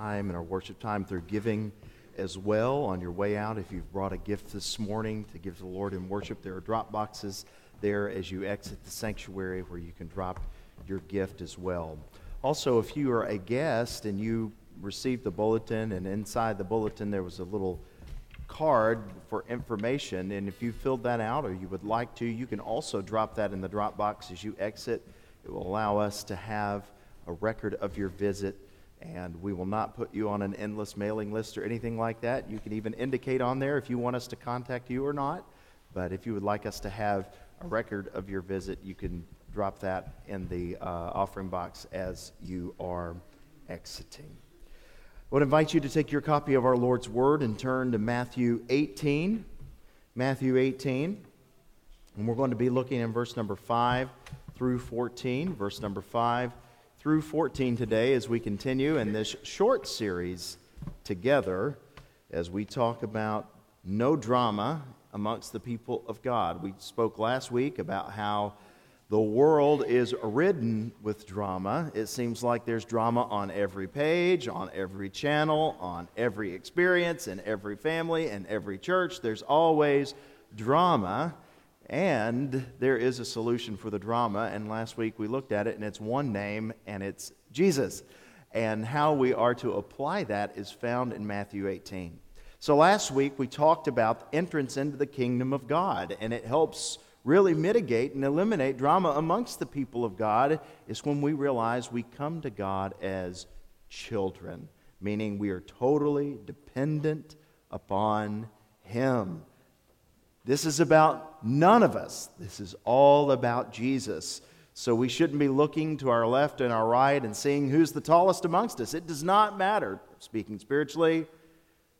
time and our worship time through giving as well on your way out. If you've brought a gift this morning to give to the Lord in worship, there are drop boxes there as you exit the sanctuary where you can drop your gift as well. Also, if you are a guest and you received the bulletin, and inside the bulletin there was a little card for information, and if you filled that out or you would like to, you can also drop that in the drop box as you exit. It will allow us to have a record of your visit, and we will not put you on an endless mailing list or anything like that. You can even indicate on there if you want us to contact you or not. But if you would like us to have a record of your visit, you can drop that in the uh, offering box as you are exiting. I would invite you to take your copy of our Lord's Word and turn to Matthew 18. Matthew 18. And we're going to be looking in verse number 5 through 14. Verse number 5 through 14 today as we continue in this short series together as we talk about no drama amongst the people of God. We spoke last week about how the world is ridden with drama. It seems like there's drama on every page, on every channel, on every experience, in every family, in every church. There's always drama, and there is a solution for the drama. And last week we looked at it, and it's one name, and it's Jesus. And how we are to apply that is found in Matthew 18. So last week we talked about entrance into the kingdom of God, and it helps really mitigate and eliminate drama amongst the people of God is when we realize we come to God as children, meaning we are totally dependent upon Him. This is about none of us. This is all about Jesus. So we shouldn't be looking to our left and our right and seeing who's the tallest amongst us. It does not matter, speaking spiritually,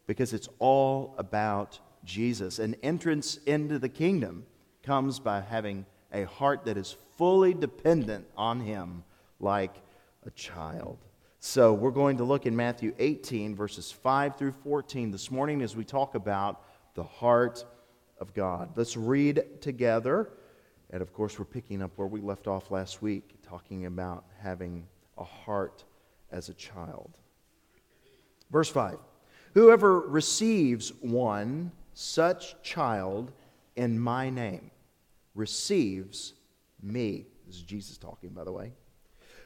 because it's all about Jesus. An entrance into the kingdom comes by having a heart that is fully dependent on Him like a child. So we're going to look in Matthew 18, verses 5 through 14 this morning as we talk about the heart of God. Let's read together. And of course, we're picking up where we left off last week, talking about having a heart as a child. Verse 5 Whoever receives one such child in my name receives me. This is Jesus talking, by the way.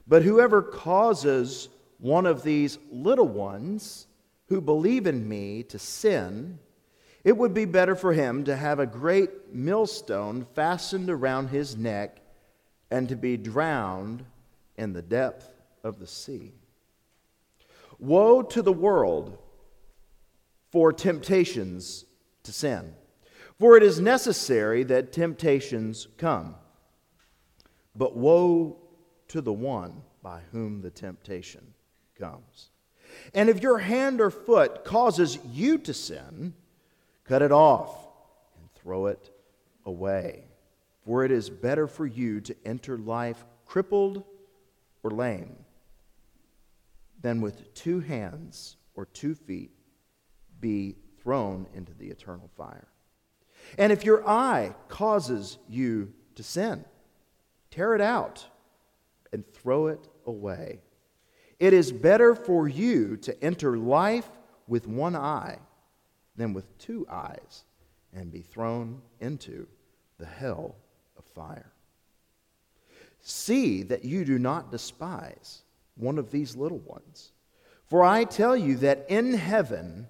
But whoever causes one of these little ones who believe in me to sin, it would be better for him to have a great millstone fastened around his neck and to be drowned in the depth of the sea. Woe to the world for temptations to sin. For it is necessary that temptations come. But woe to the one by whom the temptation comes. And if your hand or foot causes you to sin, cut it off and throw it away. For it is better for you to enter life crippled or lame than with two hands or two feet be thrown into the eternal fire. And if your eye causes you to sin, tear it out and throw it away. It is better for you to enter life with one eye than with two eyes and be thrown into the hell of fire. See that you do not despise one of these little ones. For I tell you that in heaven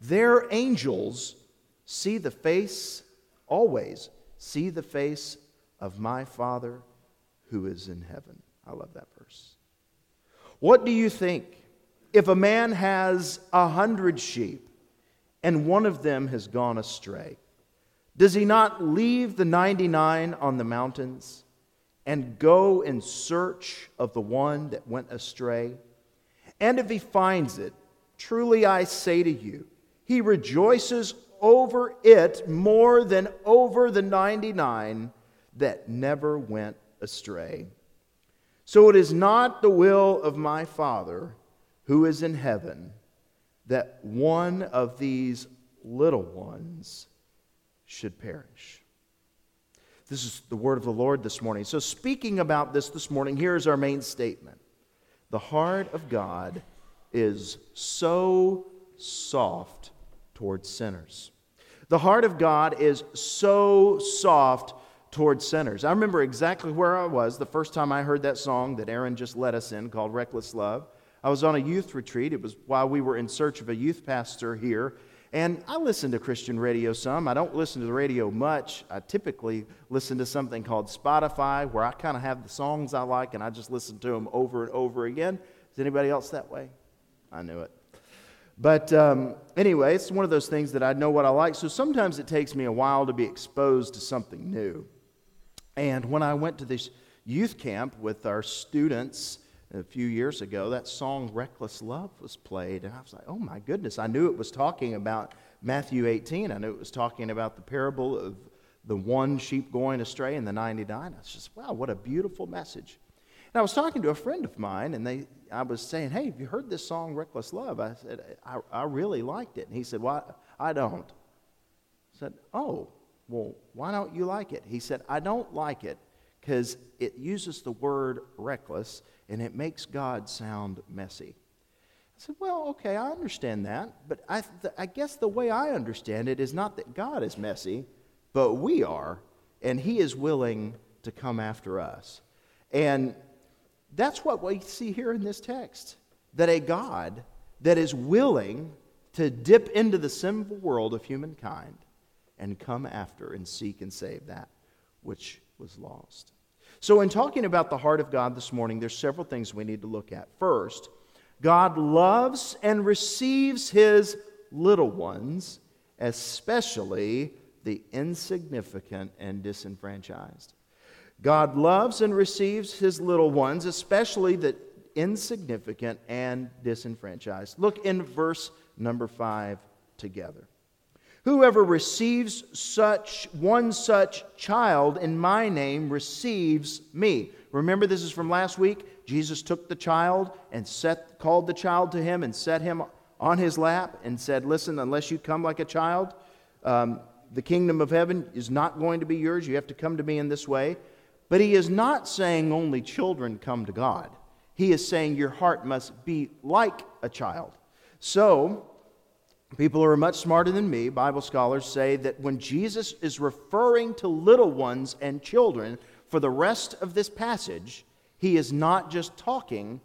their angels see the face, always see the face of my Father who is in heaven. I love that verse. What do you think if a man has a hundred sheep and one of them has gone astray? Does he not leave the 99 on the mountains and go in search of the one that went astray? And if he finds it, truly I say to you, he rejoices over it more than over the 99 that never went astray. So it is not the will of my Father who is in heaven that one of these little ones should perish. This is the word of the Lord this morning. So, speaking about this this morning, here is our main statement The heart of God is so soft towards sinners. The heart of God is so soft towards sinners. I remember exactly where I was the first time I heard that song that Aaron just led us in called Reckless Love. I was on a youth retreat. It was while we were in search of a youth pastor here. And I listen to Christian radio some. I don't listen to the radio much. I typically listen to something called Spotify where I kind of have the songs I like and I just listen to them over and over again. Is anybody else that way? I knew it. But um, anyway, it's one of those things that I know what I like. So sometimes it takes me a while to be exposed to something new. And when I went to this youth camp with our students a few years ago, that song Reckless Love was played. And I was like, oh my goodness. I knew it was talking about Matthew 18. I knew it was talking about the parable of the one sheep going astray and the 99. I was just, wow, what a beautiful message. And I was talking to a friend of mine, and they, I was saying, hey, have you heard this song, Reckless Love? I said, I, I really liked it. And he said, well, I don't. I said, oh, well, why don't you like it? He said, I don't like it because it uses the word reckless and it makes God sound messy. I said, Well, okay, I understand that. But I, th- I guess the way I understand it is not that God is messy, but we are, and He is willing to come after us. And that's what we see here in this text that a God that is willing to dip into the sinful world of humankind and come after and seek and save that which was lost. So, in talking about the heart of God this morning, there's several things we need to look at. First, God loves and receives his little ones, especially the insignificant and disenfranchised. God loves and receives his little ones, especially the insignificant and disenfranchised. Look in verse number five together. Whoever receives such one such child in my name receives me. Remember this is from last week. Jesus took the child and set, called the child to him and set him on his lap and said, "Listen, unless you come like a child, um, the kingdom of heaven is not going to be yours. You have to come to me in this way." But he is not saying only children come to God. He is saying your heart must be like a child. So, People who are much smarter than me, Bible scholars, say that when Jesus is referring to little ones and children for the rest of this passage, he is not just talking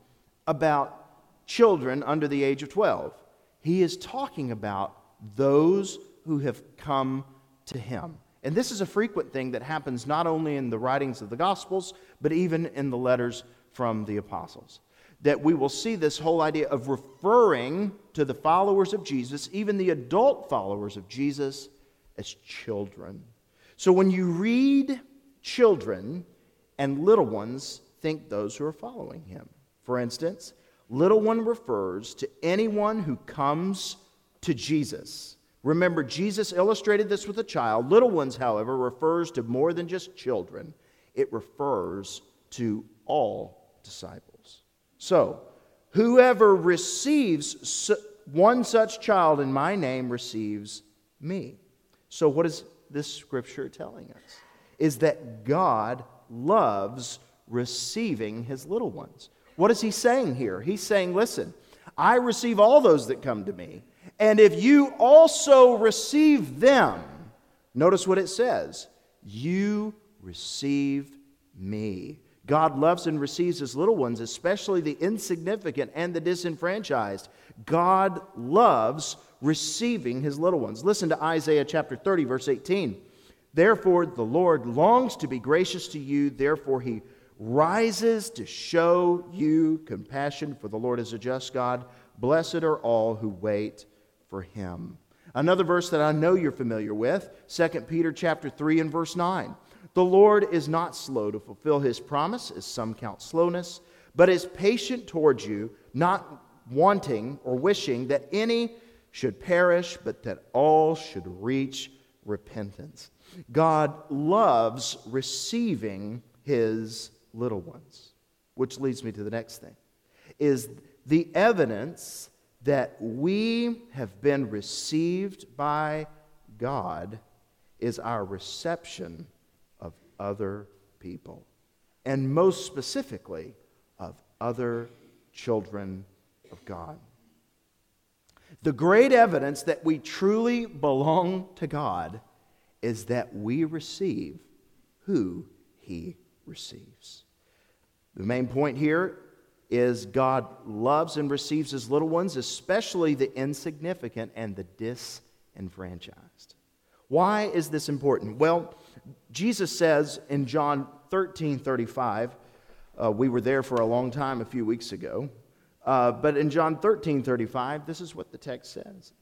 about children under the age of 12. He is talking about those who have come to him. And this is a frequent thing that happens not only in the writings of the Gospels, but even in the letters from the apostles that we will see this whole idea of referring to the followers of Jesus, even the adult followers of Jesus, as children. So when you read children and little ones, think those who are following him. For instance, little one refers to anyone who comes to Jesus. Remember, Jesus illustrated this with a child. Little ones, however, refers to more than just children, it refers to all disciples. So, whoever receives one such child in my name receives me. So, what is this scripture telling us? Is that God loves receiving his little ones. What is he saying here? He's saying, listen, I receive all those that come to me. And if you also receive them, notice what it says you receive me. God loves and receives his little ones, especially the insignificant and the disenfranchised. God loves receiving his little ones. Listen to Isaiah chapter 30, verse 18. Therefore, the Lord longs to be gracious to you, therefore, he rises to show you compassion, for the Lord is a just God. Blessed are all who wait for him. Another verse that I know you're familiar with, 2 Peter chapter 3 and verse 9. The Lord is not slow to fulfill his promise, as some count slowness, but is patient towards you, not wanting or wishing that any should perish, but that all should reach repentance. God loves receiving his little ones, which leads me to the next thing is the evidence that we have been received by God is our reception other people, and most specifically, of other children of God. The great evidence that we truly belong to God is that we receive who He receives. The main point here is God loves and receives His little ones, especially the insignificant and the disenfranchised. Why is this important? Well, Jesus says in John 13 35, uh, we were there for a long time a few weeks ago. Uh, but in John 13 35, this is what the text says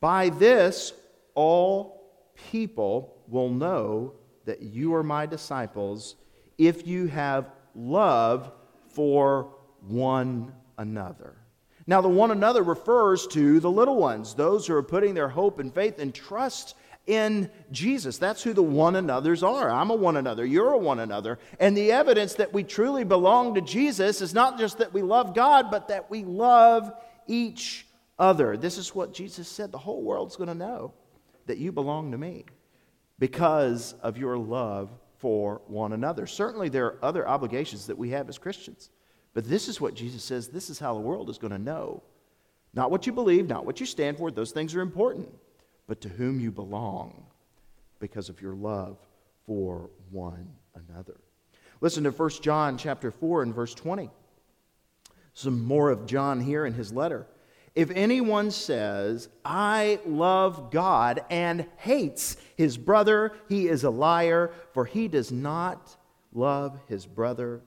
By this, all people will know that you are my disciples if you have love for one another. Now, the one another refers to the little ones, those who are putting their hope and faith and trust in Jesus. That's who the one another's are. I'm a one another. You're a one another. And the evidence that we truly belong to Jesus is not just that we love God, but that we love each other. This is what Jesus said. The whole world's going to know that you belong to me because of your love for one another. Certainly, there are other obligations that we have as Christians. But this is what Jesus says this is how the world is going to know. Not what you believe, not what you stand for, those things are important but to whom you belong because of your love for one another. Listen to 1 John chapter 4 and verse 20. Some more of John here in his letter. If anyone says, I love God and hates his brother, he is a liar, for he does not love his brother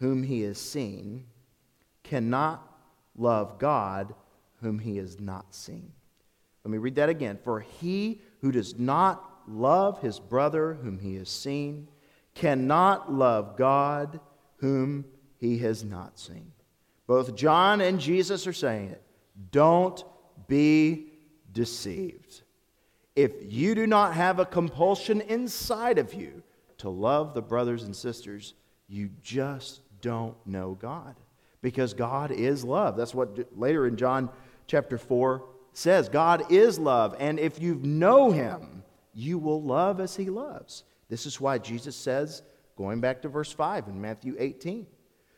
whom he has seen, cannot love God whom he has not seen. Let me read that again. For he who does not love his brother whom he has seen cannot love God whom he has not seen. Both John and Jesus are saying it. Don't be deceived. If you do not have a compulsion inside of you to love the brothers and sisters, you just don't know God. Because God is love. That's what later in John chapter 4 says God is love, and if you know him, you will love as he loves. This is why Jesus says, going back to verse 5 in Matthew 18,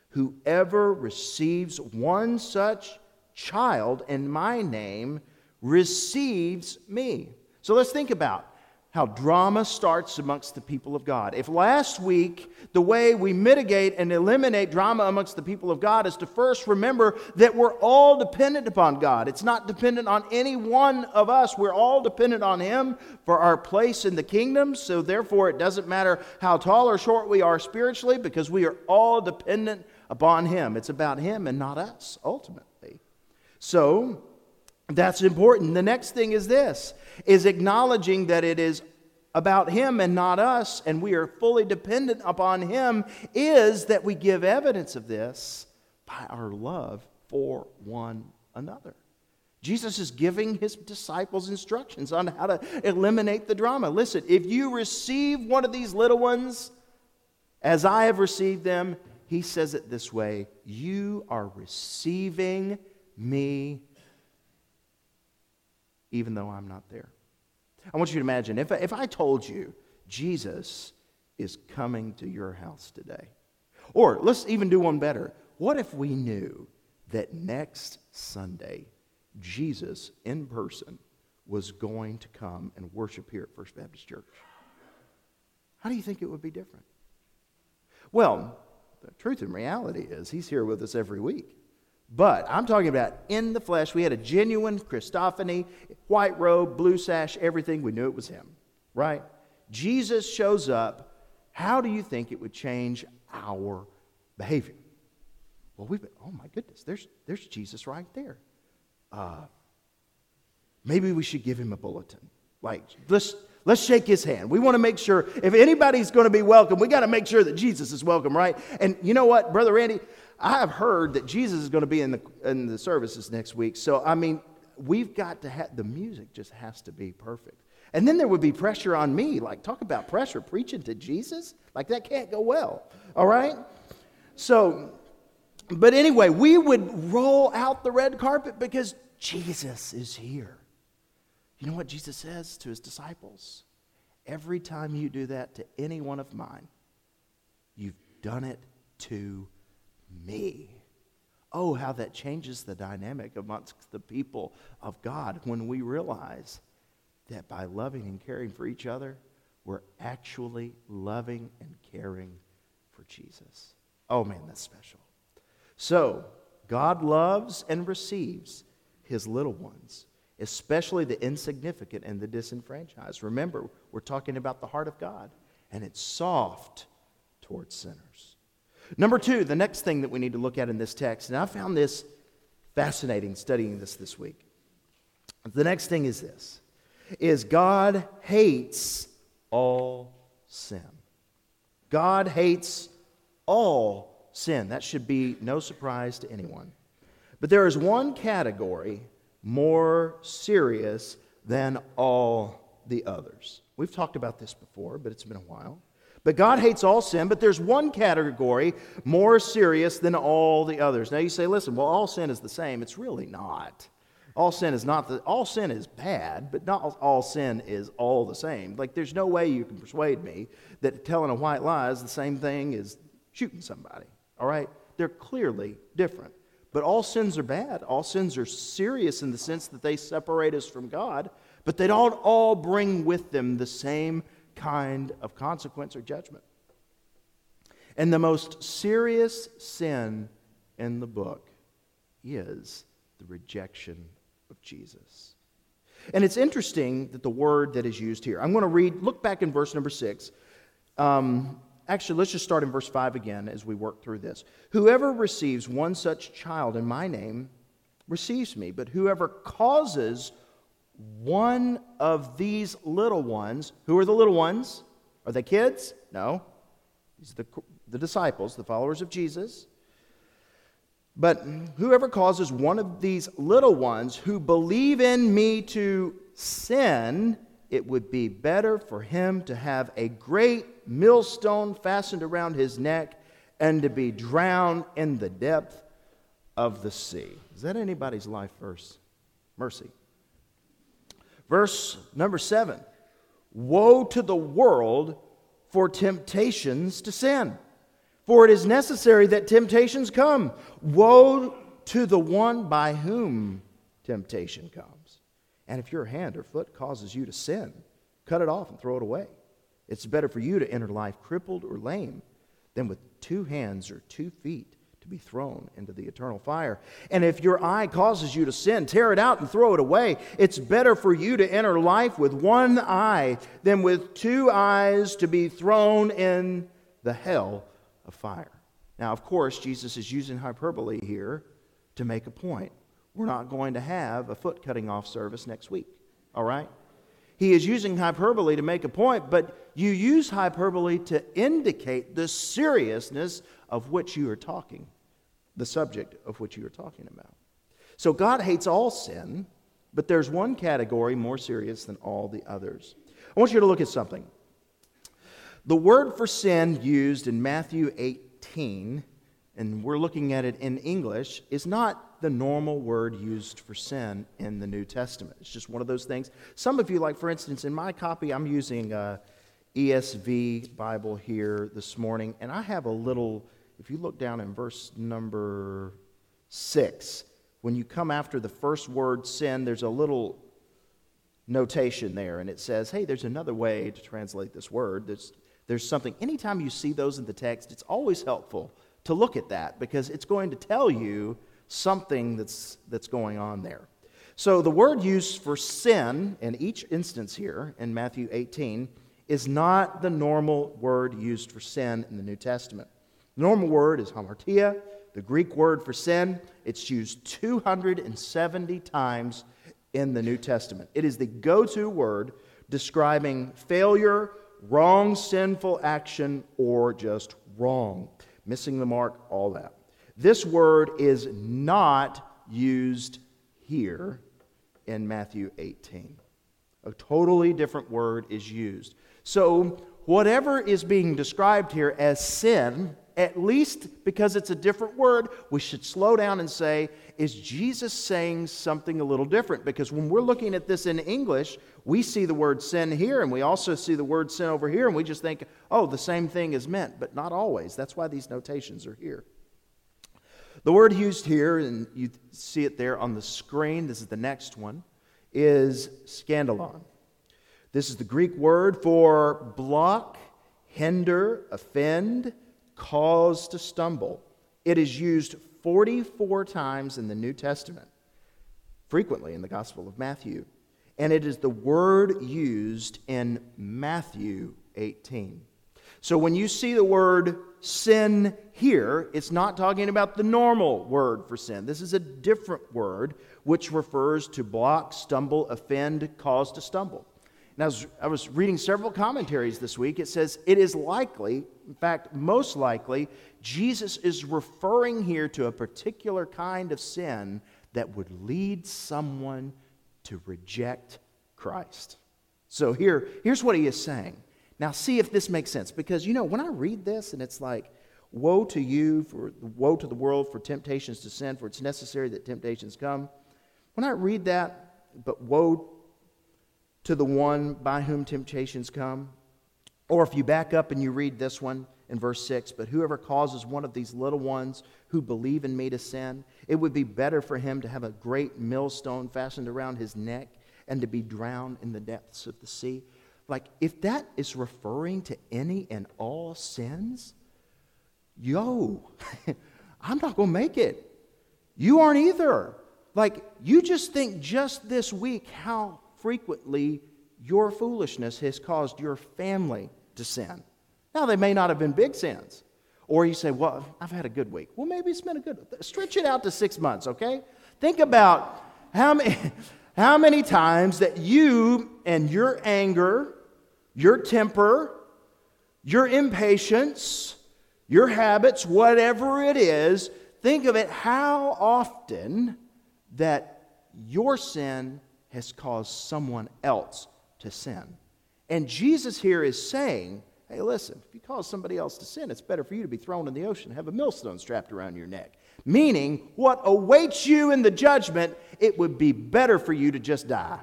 whoever receives one such child in my name receives me. So let's think about how drama starts amongst the people of God. If last week the way we mitigate and eliminate drama amongst the people of God is to first remember that we're all dependent upon God. It's not dependent on any one of us. We're all dependent on Him for our place in the kingdom. So therefore, it doesn't matter how tall or short we are spiritually because we are all dependent upon Him. It's about Him and not us, ultimately. So, that's important. The next thing is this is acknowledging that it is about him and not us and we are fully dependent upon him is that we give evidence of this by our love for one another. Jesus is giving his disciples instructions on how to eliminate the drama. Listen, if you receive one of these little ones as I have received them, he says it this way you are receiving me even though I'm not there. I want you to imagine if, if I told you Jesus is coming to your house today. Or let's even do one better. What if we knew that next Sunday, Jesus in person was going to come and worship here at First Baptist Church? How do you think it would be different? Well, the truth and reality is, he's here with us every week. But I'm talking about in the flesh. We had a genuine Christophany, white robe, blue sash, everything. We knew it was him, right? Jesus shows up. How do you think it would change our behavior? Well, we've been, oh my goodness, there's, there's Jesus right there. Uh, maybe we should give him a bulletin. Like, let's, let's shake his hand. We want to make sure if anybody's going to be welcome, we got to make sure that Jesus is welcome, right? And you know what, Brother Randy? I have heard that Jesus is going to be in the, in the services next week. So, I mean, we've got to have the music just has to be perfect. And then there would be pressure on me. Like, talk about pressure, preaching to Jesus? Like, that can't go well. All right? So, but anyway, we would roll out the red carpet because Jesus is here. You know what Jesus says to his disciples? Every time you do that to any one of mine, you've done it to me. Oh, how that changes the dynamic amongst the people of God when we realize that by loving and caring for each other, we're actually loving and caring for Jesus. Oh man, that's special. So, God loves and receives his little ones, especially the insignificant and the disenfranchised. Remember, we're talking about the heart of God, and it's soft towards sinners. Number two, the next thing that we need to look at in this text, and I found this fascinating studying this this week. The next thing is this is God hates all sin. God hates all sin. That should be no surprise to anyone. But there is one category more serious than all the others. We've talked about this before, but it's been a while. But God hates all sin, but there's one category more serious than all the others. Now you say, listen, well, all sin is the same. It's really not. All sin is not the, all sin is bad, but not all sin is all the same. Like there's no way you can persuade me that telling a white lie is the same thing as shooting somebody. All right? They're clearly different. But all sins are bad. All sins are serious in the sense that they separate us from God, but they don't all bring with them the same kind of consequence or judgment. And the most serious sin in the book is the rejection of Jesus. And it's interesting that the word that is used here, I'm going to read, look back in verse number six. Um, actually, let's just start in verse five again as we work through this. Whoever receives one such child in my name receives me, but whoever causes one of these little ones, who are the little ones? Are they kids? No. These are the, the disciples, the followers of Jesus. But whoever causes one of these little ones who believe in me to sin, it would be better for him to have a great millstone fastened around his neck and to be drowned in the depth of the sea. Is that anybody's life verse? Mercy. Verse number seven Woe to the world for temptations to sin, for it is necessary that temptations come. Woe to the one by whom temptation comes. And if your hand or foot causes you to sin, cut it off and throw it away. It's better for you to enter life crippled or lame than with two hands or two feet to be thrown into the eternal fire. And if your eye causes you to sin, tear it out and throw it away. It's better for you to enter life with one eye than with two eyes to be thrown in the hell of fire. Now, of course, Jesus is using hyperbole here to make a point. We're not going to have a foot cutting off service next week, all right? He is using hyperbole to make a point, but you use hyperbole to indicate the seriousness of which you are talking the subject of which you are talking about. So God hates all sin, but there's one category more serious than all the others. I want you to look at something. The word for sin used in Matthew 18, and we're looking at it in English, is not the normal word used for sin in the New Testament. It's just one of those things. Some of you, like for instance, in my copy, I'm using uh, a ESV Bible here this morning, and I have a little if you look down in verse number six, when you come after the first word sin, there's a little notation there, and it says, hey, there's another way to translate this word. There's, there's something, anytime you see those in the text, it's always helpful to look at that because it's going to tell you something that's, that's going on there. So the word used for sin in each instance here in Matthew 18 is not the normal word used for sin in the New Testament. The normal word is hamartia, the Greek word for sin. It's used 270 times in the New Testament. It is the go to word describing failure, wrong, sinful action, or just wrong. Missing the mark, all that. This word is not used here in Matthew 18. A totally different word is used. So, whatever is being described here as sin at least because it's a different word, we should slow down and say, is Jesus saying something a little different? Because when we're looking at this in English, we see the word sin here and we also see the word sin over here, and we just think, oh, the same thing is meant, but not always. That's why these notations are here. The word used here, and you see it there on the screen, this is the next one, is scandalon. This is the Greek word for block, hinder, offend, cause to stumble. It is used 44 times in the New Testament, frequently in the Gospel of Matthew. And it is the word used in Matthew 18. So when you see the word sin here, it's not talking about the normal word for sin. This is a different word which refers to block, stumble, offend, cause to stumble. Now, I was, I was reading several commentaries this week. It says it is likely, in fact, most likely, Jesus is referring here to a particular kind of sin that would lead someone to reject Christ. So here, here's what he is saying. Now, see if this makes sense. Because, you know, when I read this and it's like, woe to you, for woe to the world for temptations to sin, for it's necessary that temptations come. When I read that, but woe to the one by whom temptations come. Or if you back up and you read this one in verse 6, but whoever causes one of these little ones who believe in me to sin, it would be better for him to have a great millstone fastened around his neck and to be drowned in the depths of the sea. Like, if that is referring to any and all sins, yo, I'm not going to make it. You aren't either. Like, you just think just this week how frequently your foolishness has caused your family to sin. Now, they may not have been big sins. Or you say, well, I've had a good week. Well, maybe it's been a good Stretch it out to six months, okay? Think about how many, how many times that you and your anger, your temper, your impatience, your habits, whatever it is, think of it how often that your sin has caused someone else to sin. And Jesus here is saying, hey, listen, if you cause somebody else to sin, it's better for you to be thrown in the ocean, have a millstone strapped around your neck. Meaning, what awaits you in the judgment, it would be better for you to just die.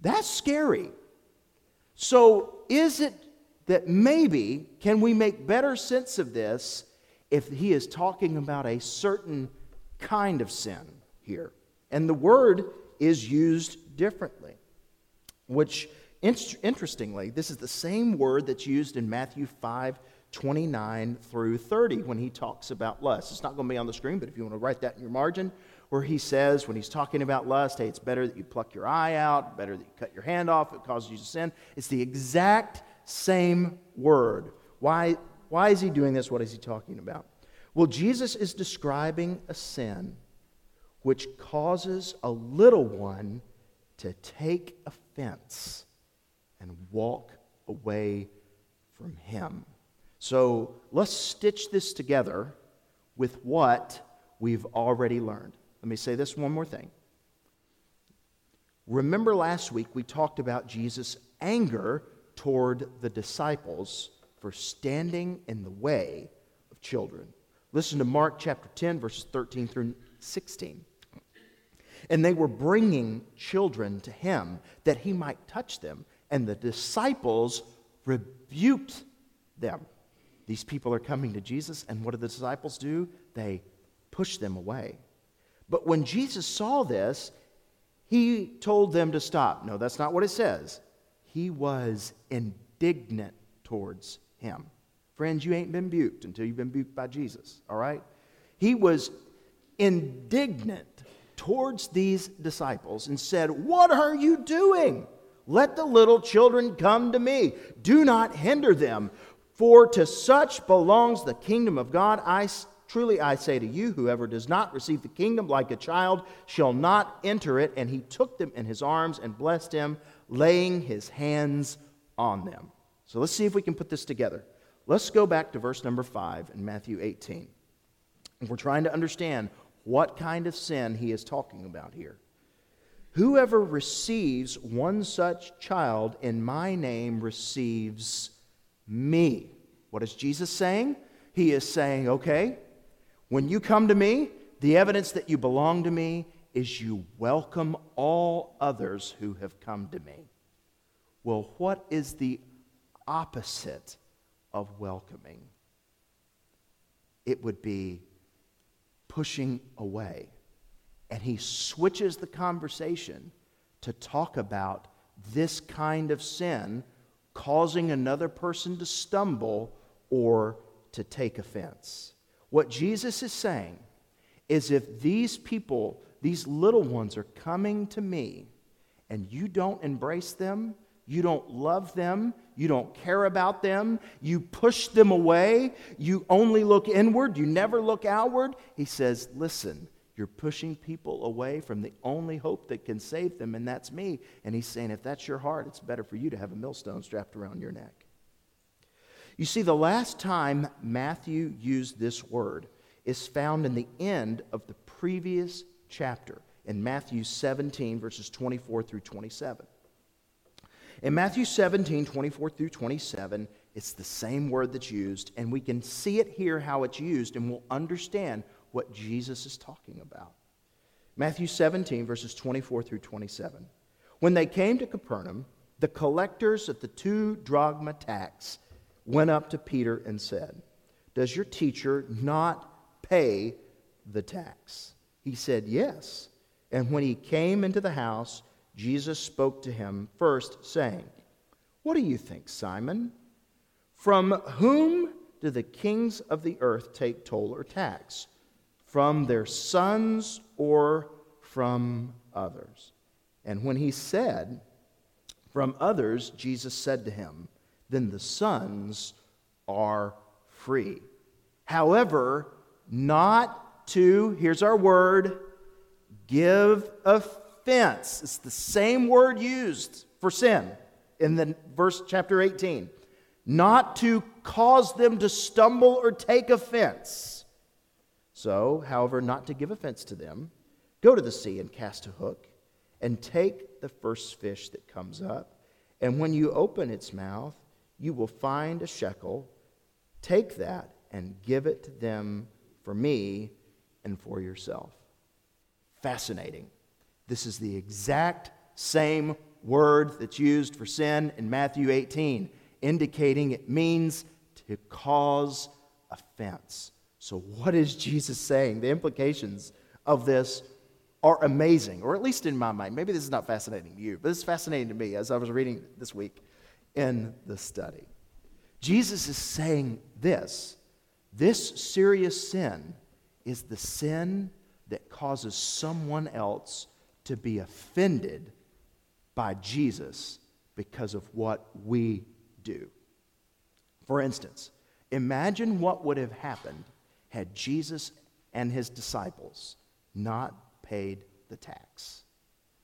That's scary. So, is it that maybe can we make better sense of this if he is talking about a certain kind of sin here? And the word is used differently, which, interestingly, this is the same word that's used in Matthew 5 29 through 30 when he talks about lust. It's not going to be on the screen, but if you want to write that in your margin, where he says, when he's talking about lust, hey, it's better that you pluck your eye out, better that you cut your hand off, it causes you to sin. It's the exact same word. Why, why is he doing this? What is he talking about? Well, Jesus is describing a sin which causes a little one to take offense and walk away from him. So let's stitch this together with what we've already learned. Let me say this one more thing. Remember last week we talked about Jesus' anger toward the disciples for standing in the way of children. Listen to Mark chapter 10, verses 13 through 16. And they were bringing children to him that he might touch them. And the disciples rebuked them. These people are coming to Jesus, and what do the disciples do? They push them away. But when Jesus saw this, he told them to stop. No, that's not what it says. He was indignant towards him. Friends, you ain't been buked until you've been buked by Jesus, all right? He was indignant towards these disciples and said, What are you doing? Let the little children come to me. Do not hinder them, for to such belongs the kingdom of God. I truly I say to you, whoever does not receive the kingdom like a child shall not enter it. And he took them in his arms and blessed them, laying his hands on them. So let's see if we can put this together. Let's go back to verse number 5 in Matthew 18. We're trying to understand what kind of sin he is talking about here. Whoever receives one such child in my name receives me. What is Jesus saying? He is saying, okay, when you come to me, the evidence that you belong to me is you welcome all others who have come to me. Well, what is the opposite of welcoming? It would be pushing away. And he switches the conversation to talk about this kind of sin causing another person to stumble or to take offense. What Jesus is saying is if these people, these little ones, are coming to me and you don't embrace them, you don't love them, you don't care about them, you push them away, you only look inward, you never look outward, he says, listen, you're pushing people away from the only hope that can save them, and that's me. And he's saying, if that's your heart, it's better for you to have a millstone strapped around your neck. You see, the last time Matthew used this word is found in the end of the previous chapter, in Matthew 17, verses 24 through 27. In Matthew 17, 24 through 27, it's the same word that's used, and we can see it here how it's used, and we'll understand what Jesus is talking about. Matthew 17, verses 24 through 27. When they came to Capernaum, the collectors of the two drachma tax went up to Peter and said, Does your teacher not pay the tax? He said, Yes. And when he came into the house, Jesus spoke to him first, saying, What do you think, Simon? From whom do the kings of the earth take toll or tax? from their sons or from others. And when he said, from others, Jesus said to him, then the sons are free. However, not to, here's our word, give offense. It's the same word used for sin in the verse chapter 18. Not to cause them to stumble or take offense so, however, not to give offense to them, go to the sea and cast a hook, and take the first fish that comes up. And when you open its mouth, you will find a shekel. Take that and give it to them for me and for yourself. Fascinating. This is the exact same word that's used for sin in Matthew 18, indicating it means to cause offense. So, what is Jesus saying? The implications of this are amazing, or at least in my mind. Maybe this is not fascinating to you, but it's fascinating to me as I was reading this week in the study. Jesus is saying this this serious sin is the sin that causes someone else to be offended by Jesus because of what we do. For instance, imagine what would have happened had Jesus and his disciples not paid the tax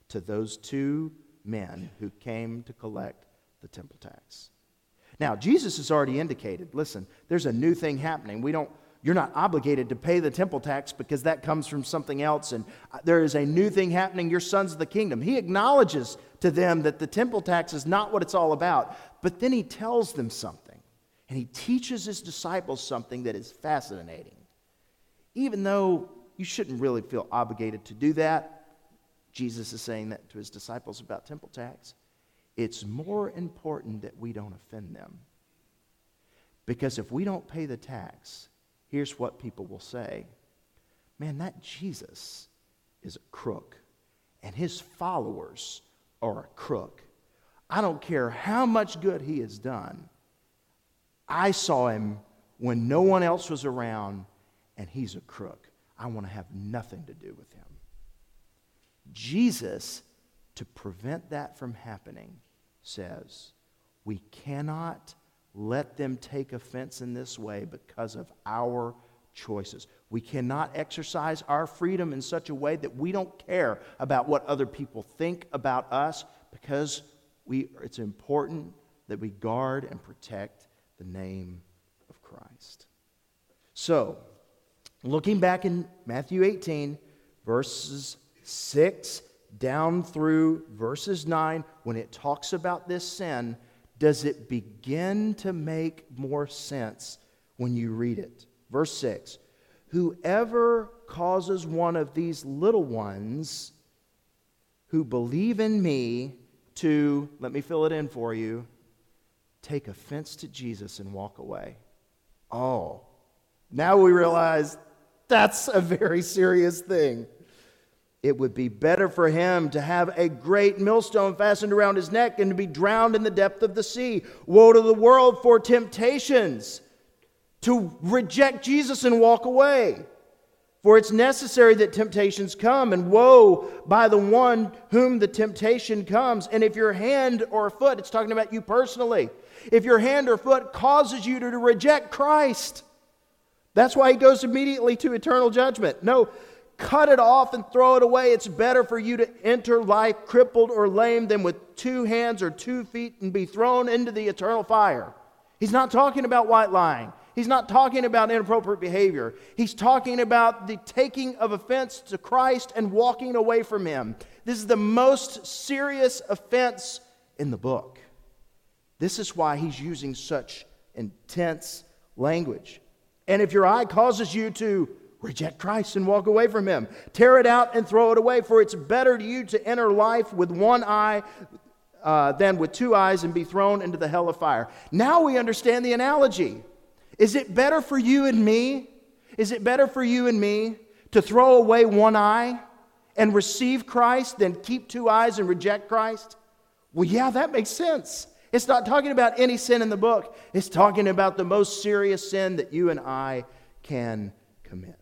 to those two men who came to collect the temple tax. Now, Jesus has already indicated listen, there's a new thing happening. We don't, you're not obligated to pay the temple tax because that comes from something else. And uh, there is a new thing happening. You're sons of the kingdom. He acknowledges to them that the temple tax is not what it's all about. But then he tells them something. And he teaches his disciples something that is fascinating even though you shouldn't really feel obligated to do that, Jesus is saying that to his disciples about temple tax. It's more important that we don't offend them. Because if we don't pay the tax, here's what people will say Man, that Jesus is a crook, and his followers are a crook. I don't care how much good he has done. I saw him when no one else was around and he's a crook. I want to have nothing to do with him. Jesus, to prevent that from happening, says, We cannot let them take offense in this way because of our choices. We cannot exercise our freedom in such a way that we don't care about what other people think about us because we, it's important that we guard and protect the name of Christ. So, Looking back in Matthew 18, verses 6 down through verses 9, when it talks about this sin, does it begin to make more sense when you read it? Verse 6 Whoever causes one of these little ones who believe in me to, let me fill it in for you, take offense to Jesus and walk away. Oh, now we realize That's a very serious thing. It would be better for him to have a great millstone fastened around his neck and to be drowned in the depth of the sea. Woe to the world for temptations to reject Jesus and walk away. For it's necessary that temptations come, and woe by the one whom the temptation comes. And if your hand or foot, it's talking about you personally, if your hand or foot causes you to reject Christ, that's why he goes immediately to eternal judgment. No, cut it off and throw it away. It's better for you to enter life crippled or lame than with two hands or two feet and be thrown into the eternal fire. He's not talking about white lying. He's not talking about inappropriate behavior. He's talking about the taking of offense to Christ and walking away from Him. This is the most serious offense in the book. This is why he's using such intense language. And if your eye causes you to reject Christ and walk away from Him, tear it out and throw it away, for it's better to you to enter life with one eye uh, than with two eyes and be thrown into the hell of fire. Now we understand the analogy. Is it better for you and me? Is it better for you and me to throw away one eye and receive Christ than keep two eyes and reject Christ? Well, yeah, that makes sense. It's not talking about any sin in the book, it's talking about the most serious sin that you and I can commit.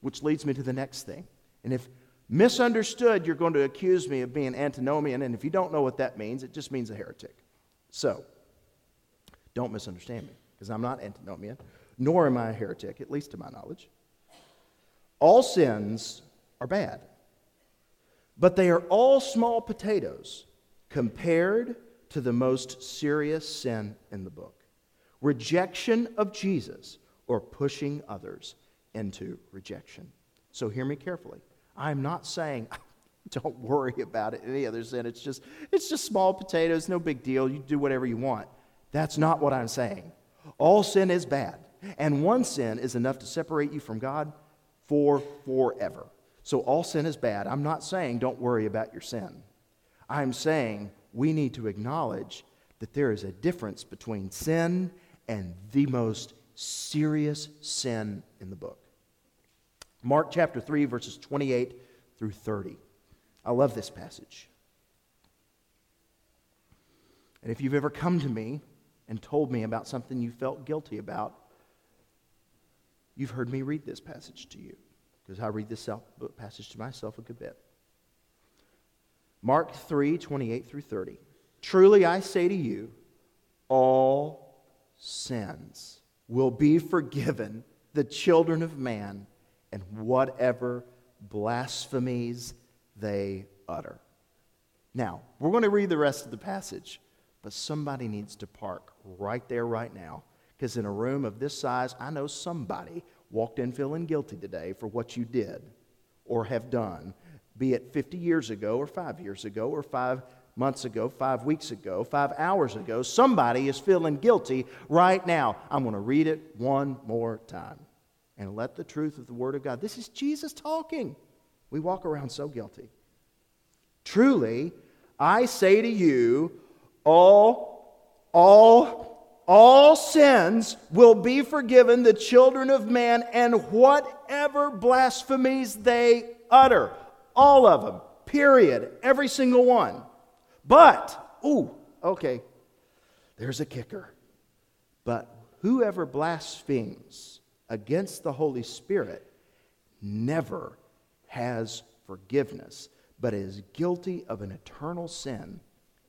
Which leads me to the next thing. And if misunderstood, you're going to accuse me of being antinomian. And if you don't know what that means, it just means a heretic. So, don't misunderstand me because I'm not antinomian, nor am I a heretic, at least to my knowledge. All sins are bad, but they are all small potatoes compared to the most serious sin in the book rejection of Jesus or pushing others into rejection. So hear me carefully. I'm not saying don't worry about it, any other sin. It's just it's just small potatoes, no big deal. You do whatever you want. That's not what I'm saying. All sin is bad, and one sin is enough to separate you from God for forever. So all sin is bad. I'm not saying don't worry about your sin. I'm saying we need to acknowledge that there is a difference between sin and the most serious sin in the book. Mark chapter 3, verses 28 through 30. I love this passage. And if you've ever come to me and told me about something you felt guilty about, you've heard me read this passage to you because I read this passage to myself a good bit. Mark 3 28 through 30. Truly I say to you, all sins will be forgiven the children of man and whatever blasphemies they utter. Now, we're going to read the rest of the passage. But somebody needs to park right there, right now. Because in a room of this size, I know somebody walked in feeling guilty today for what you did or have done, be it 50 years ago, or five years ago, or five months ago, five weeks ago, five hours ago. Somebody is feeling guilty right now. I'm going to read it one more time and let the truth of the Word of God. This is Jesus talking. We walk around so guilty. Truly, I say to you, all, all, all sins will be forgiven the children of man and whatever blasphemies they utter. All of them, period. Every single one. But, ooh, okay, there's a kicker. But whoever blasphemes against the Holy Spirit never has forgiveness, but is guilty of an eternal sin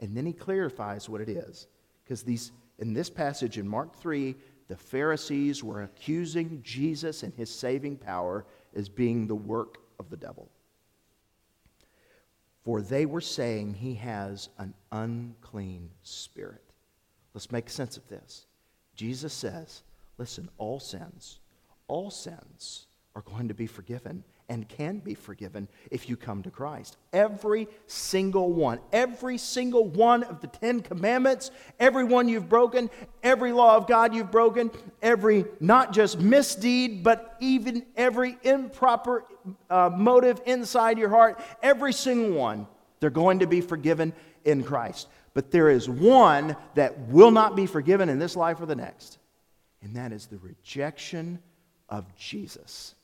and then he clarifies what it is. Because these in this passage in Mark 3, the Pharisees were accusing Jesus and his saving power as being the work of the devil. For they were saying he has an unclean spirit. Let's make sense of this. Jesus says, listen, all sins, all sins are going to be forgiven and can be forgiven if you come to Christ. Every single one, every single one of the Ten Commandments, every one you've broken, every law of God you've broken, every not just misdeed, but even every improper uh, motive inside your heart, every single one, they're going to be forgiven in Christ. But there is one that will not be forgiven in this life or the next, and that is the rejection of Jesus.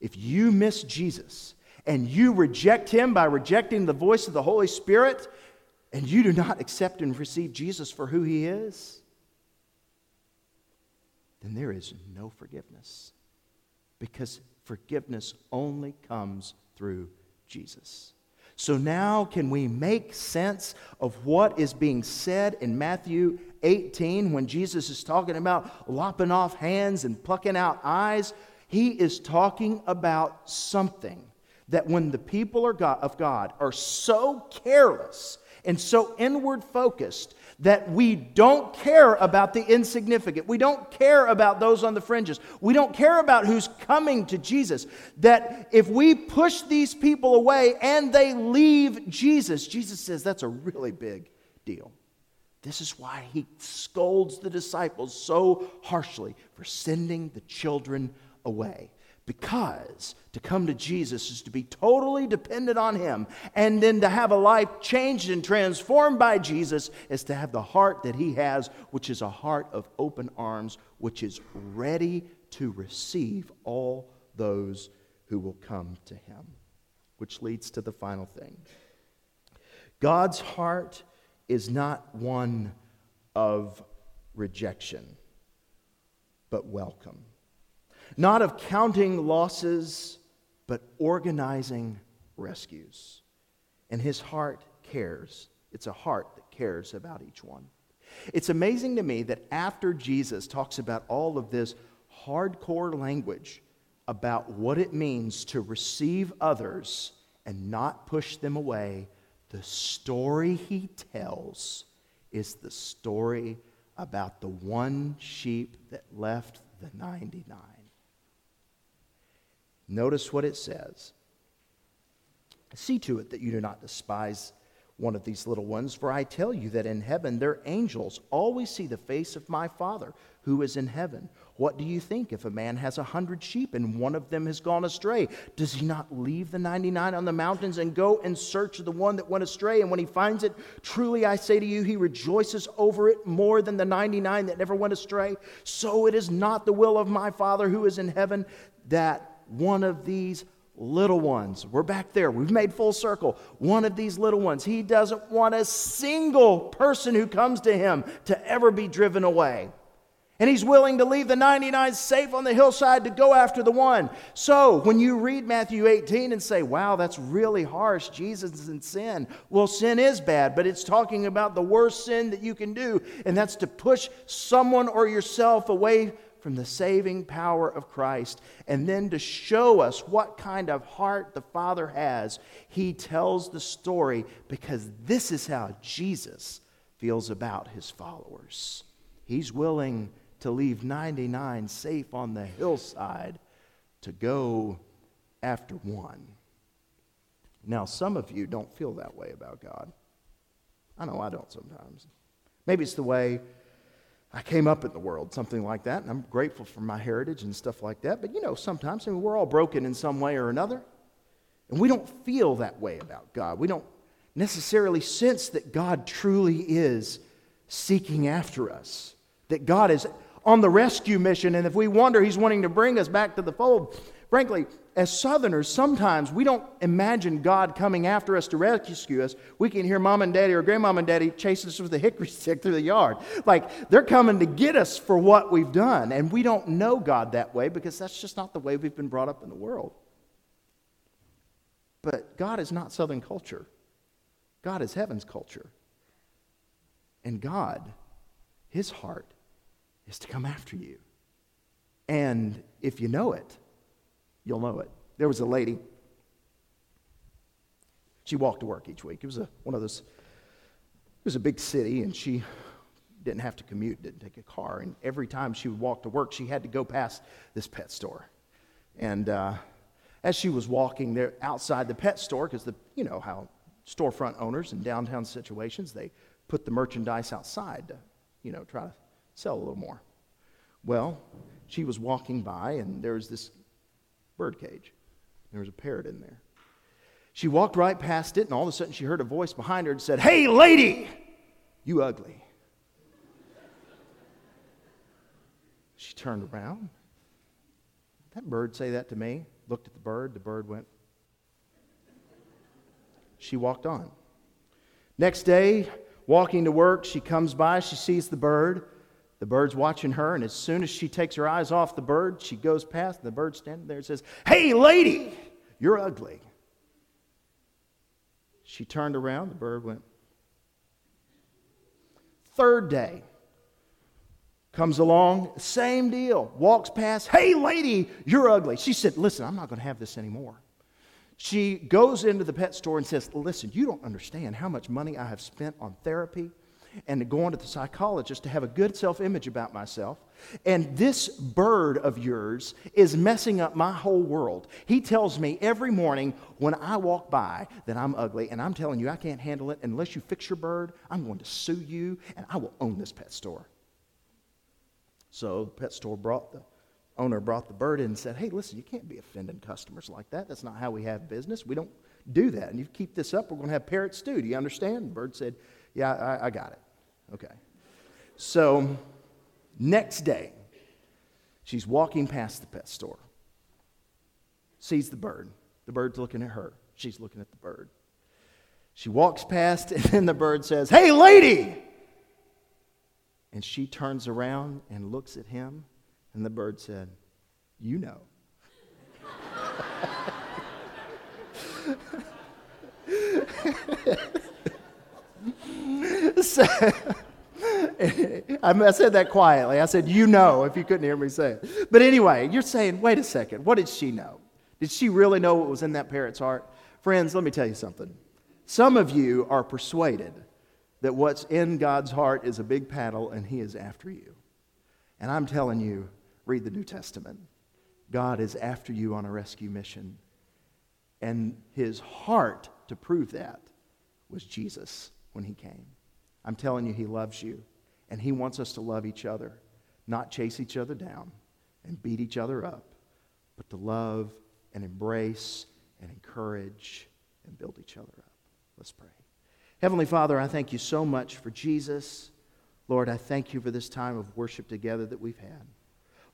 If you miss Jesus and you reject him by rejecting the voice of the Holy Spirit, and you do not accept and receive Jesus for who he is, then there is no forgiveness. Because forgiveness only comes through Jesus. So now, can we make sense of what is being said in Matthew 18 when Jesus is talking about lopping off hands and plucking out eyes? He is talking about something that when the people of God are so careless and so inward focused that we don't care about the insignificant. We don't care about those on the fringes. We don't care about who's coming to Jesus. That if we push these people away and they leave Jesus, Jesus says that's a really big deal. This is why he scolds the disciples so harshly for sending the children away. Because to come to Jesus is to be totally dependent on Him, and then to have a life changed and transformed by Jesus is to have the heart that He has, which is a heart of open arms, which is ready to receive all those who will come to Him. Which leads to the final thing God's heart is not one of rejection, but welcome not of counting losses, but organizing rescues. And his heart cares. It's a heart that cares about each one. It's amazing to me that after Jesus talks about all of this hardcore language about what it means to receive others and not push them away, the story he tells is the story about the one sheep that left the 99. Notice what it says. See to it that you do not despise one of these little ones, for I tell you that in heaven their angels always see the face of my Father who is in heaven. What do you think if a man has a hundred sheep and one of them has gone astray? Does he not leave the 99 on the mountains and go in search of the one that went astray? And when he finds it, truly I say to you, he rejoices over it more than the 99 that never went astray. So it is not the will of my Father who is in heaven that one of these little ones. We're back there. We've made full circle. One of these little ones. He doesn't want a single person who comes to him to ever be driven away. And he's willing to leave the 99 safe on the hillside to go after the one. So when you read Matthew 18 and say, wow, that's really harsh, Jesus is in sin. Well, sin is bad, but it's talking about the worst sin that you can do, and that's to push someone or yourself away from the saving power of Christ. And then to show us what kind of heart the Father has, he tells the story because this is how Jesus feels about his followers. He's willing to leave 99 safe on the hillside to go after one. Now, some of you don't feel that way about God. I know I don't sometimes. Maybe it's the way I came up in the world, something like that, and I'm grateful for my heritage and stuff like that. But you know, sometimes I mean, we're all broken in some way or another, and we don't feel that way about God. We don't necessarily sense that God truly is seeking after us, that God is on the rescue mission, and if we wonder, He's wanting to bring us back to the fold. Frankly, as Southerners, sometimes we don't imagine God coming after us to rescue us. We can hear mom and daddy or grandmom and daddy chasing us with a hickory stick through the yard. Like they're coming to get us for what we've done. And we don't know God that way because that's just not the way we've been brought up in the world. But God is not Southern culture, God is heaven's culture. And God, His heart, is to come after you. And if you know it, You'll know it. There was a lady. She walked to work each week. It was a, one of those, it was a big city, and she didn't have to commute, didn't take a car. And every time she would walk to work, she had to go past this pet store. And uh, as she was walking there outside the pet store, because the you know how storefront owners in downtown situations they put the merchandise outside to you know try to sell a little more. Well, she was walking by, and there was this birdcage. There was a parrot in there. She walked right past it, and all of a sudden she heard a voice behind her and said, Hey, lady, you ugly. She turned around. That bird say that to me? looked at the bird. The bird went. She walked on. Next day, walking to work, she comes by, she sees the bird. The bird's watching her, and as soon as she takes her eyes off the bird, she goes past. and The bird's standing there and says, Hey, lady, you're ugly. She turned around, the bird went. Third day, comes along, same deal, walks past, Hey, lady, you're ugly. She said, Listen, I'm not going to have this anymore. She goes into the pet store and says, Listen, you don't understand how much money I have spent on therapy and going to the psychologist to have a good self image about myself. And this bird of yours is messing up my whole world. He tells me every morning when I walk by that I'm ugly, and I'm telling you I can't handle it. Unless you fix your bird, I'm going to sue you, and I will own this pet store. So the pet store brought the owner brought the bird in and said, Hey, listen, you can't be offending customers like that. That's not how we have business. We don't do that. And you keep this up, we're going to have parrot stew. Do you understand? The bird said, Yeah, I, I got it. Okay. So, next day, she's walking past the pet store, sees the bird. The bird's looking at her. She's looking at the bird. She walks past, and then the bird says, Hey, lady! And she turns around and looks at him, and the bird said, You know. I said that quietly. I said, You know, if you couldn't hear me say it. But anyway, you're saying, Wait a second, what did she know? Did she really know what was in that parrot's heart? Friends, let me tell you something. Some of you are persuaded that what's in God's heart is a big paddle and He is after you. And I'm telling you, read the New Testament. God is after you on a rescue mission. And His heart to prove that was Jesus when He came. I'm telling you, He loves you. And He wants us to love each other, not chase each other down and beat each other up, but to love and embrace and encourage and build each other up. Let's pray. Heavenly Father, I thank you so much for Jesus. Lord, I thank you for this time of worship together that we've had.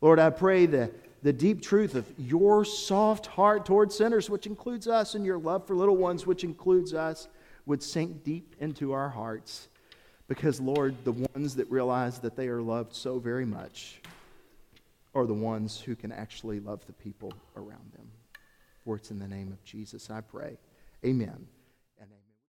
Lord, I pray that the deep truth of your soft heart towards sinners, which includes us, and your love for little ones, which includes us, would sink deep into our hearts. Because, Lord, the ones that realize that they are loved so very much are the ones who can actually love the people around them. For it's in the name of Jesus I pray. Amen.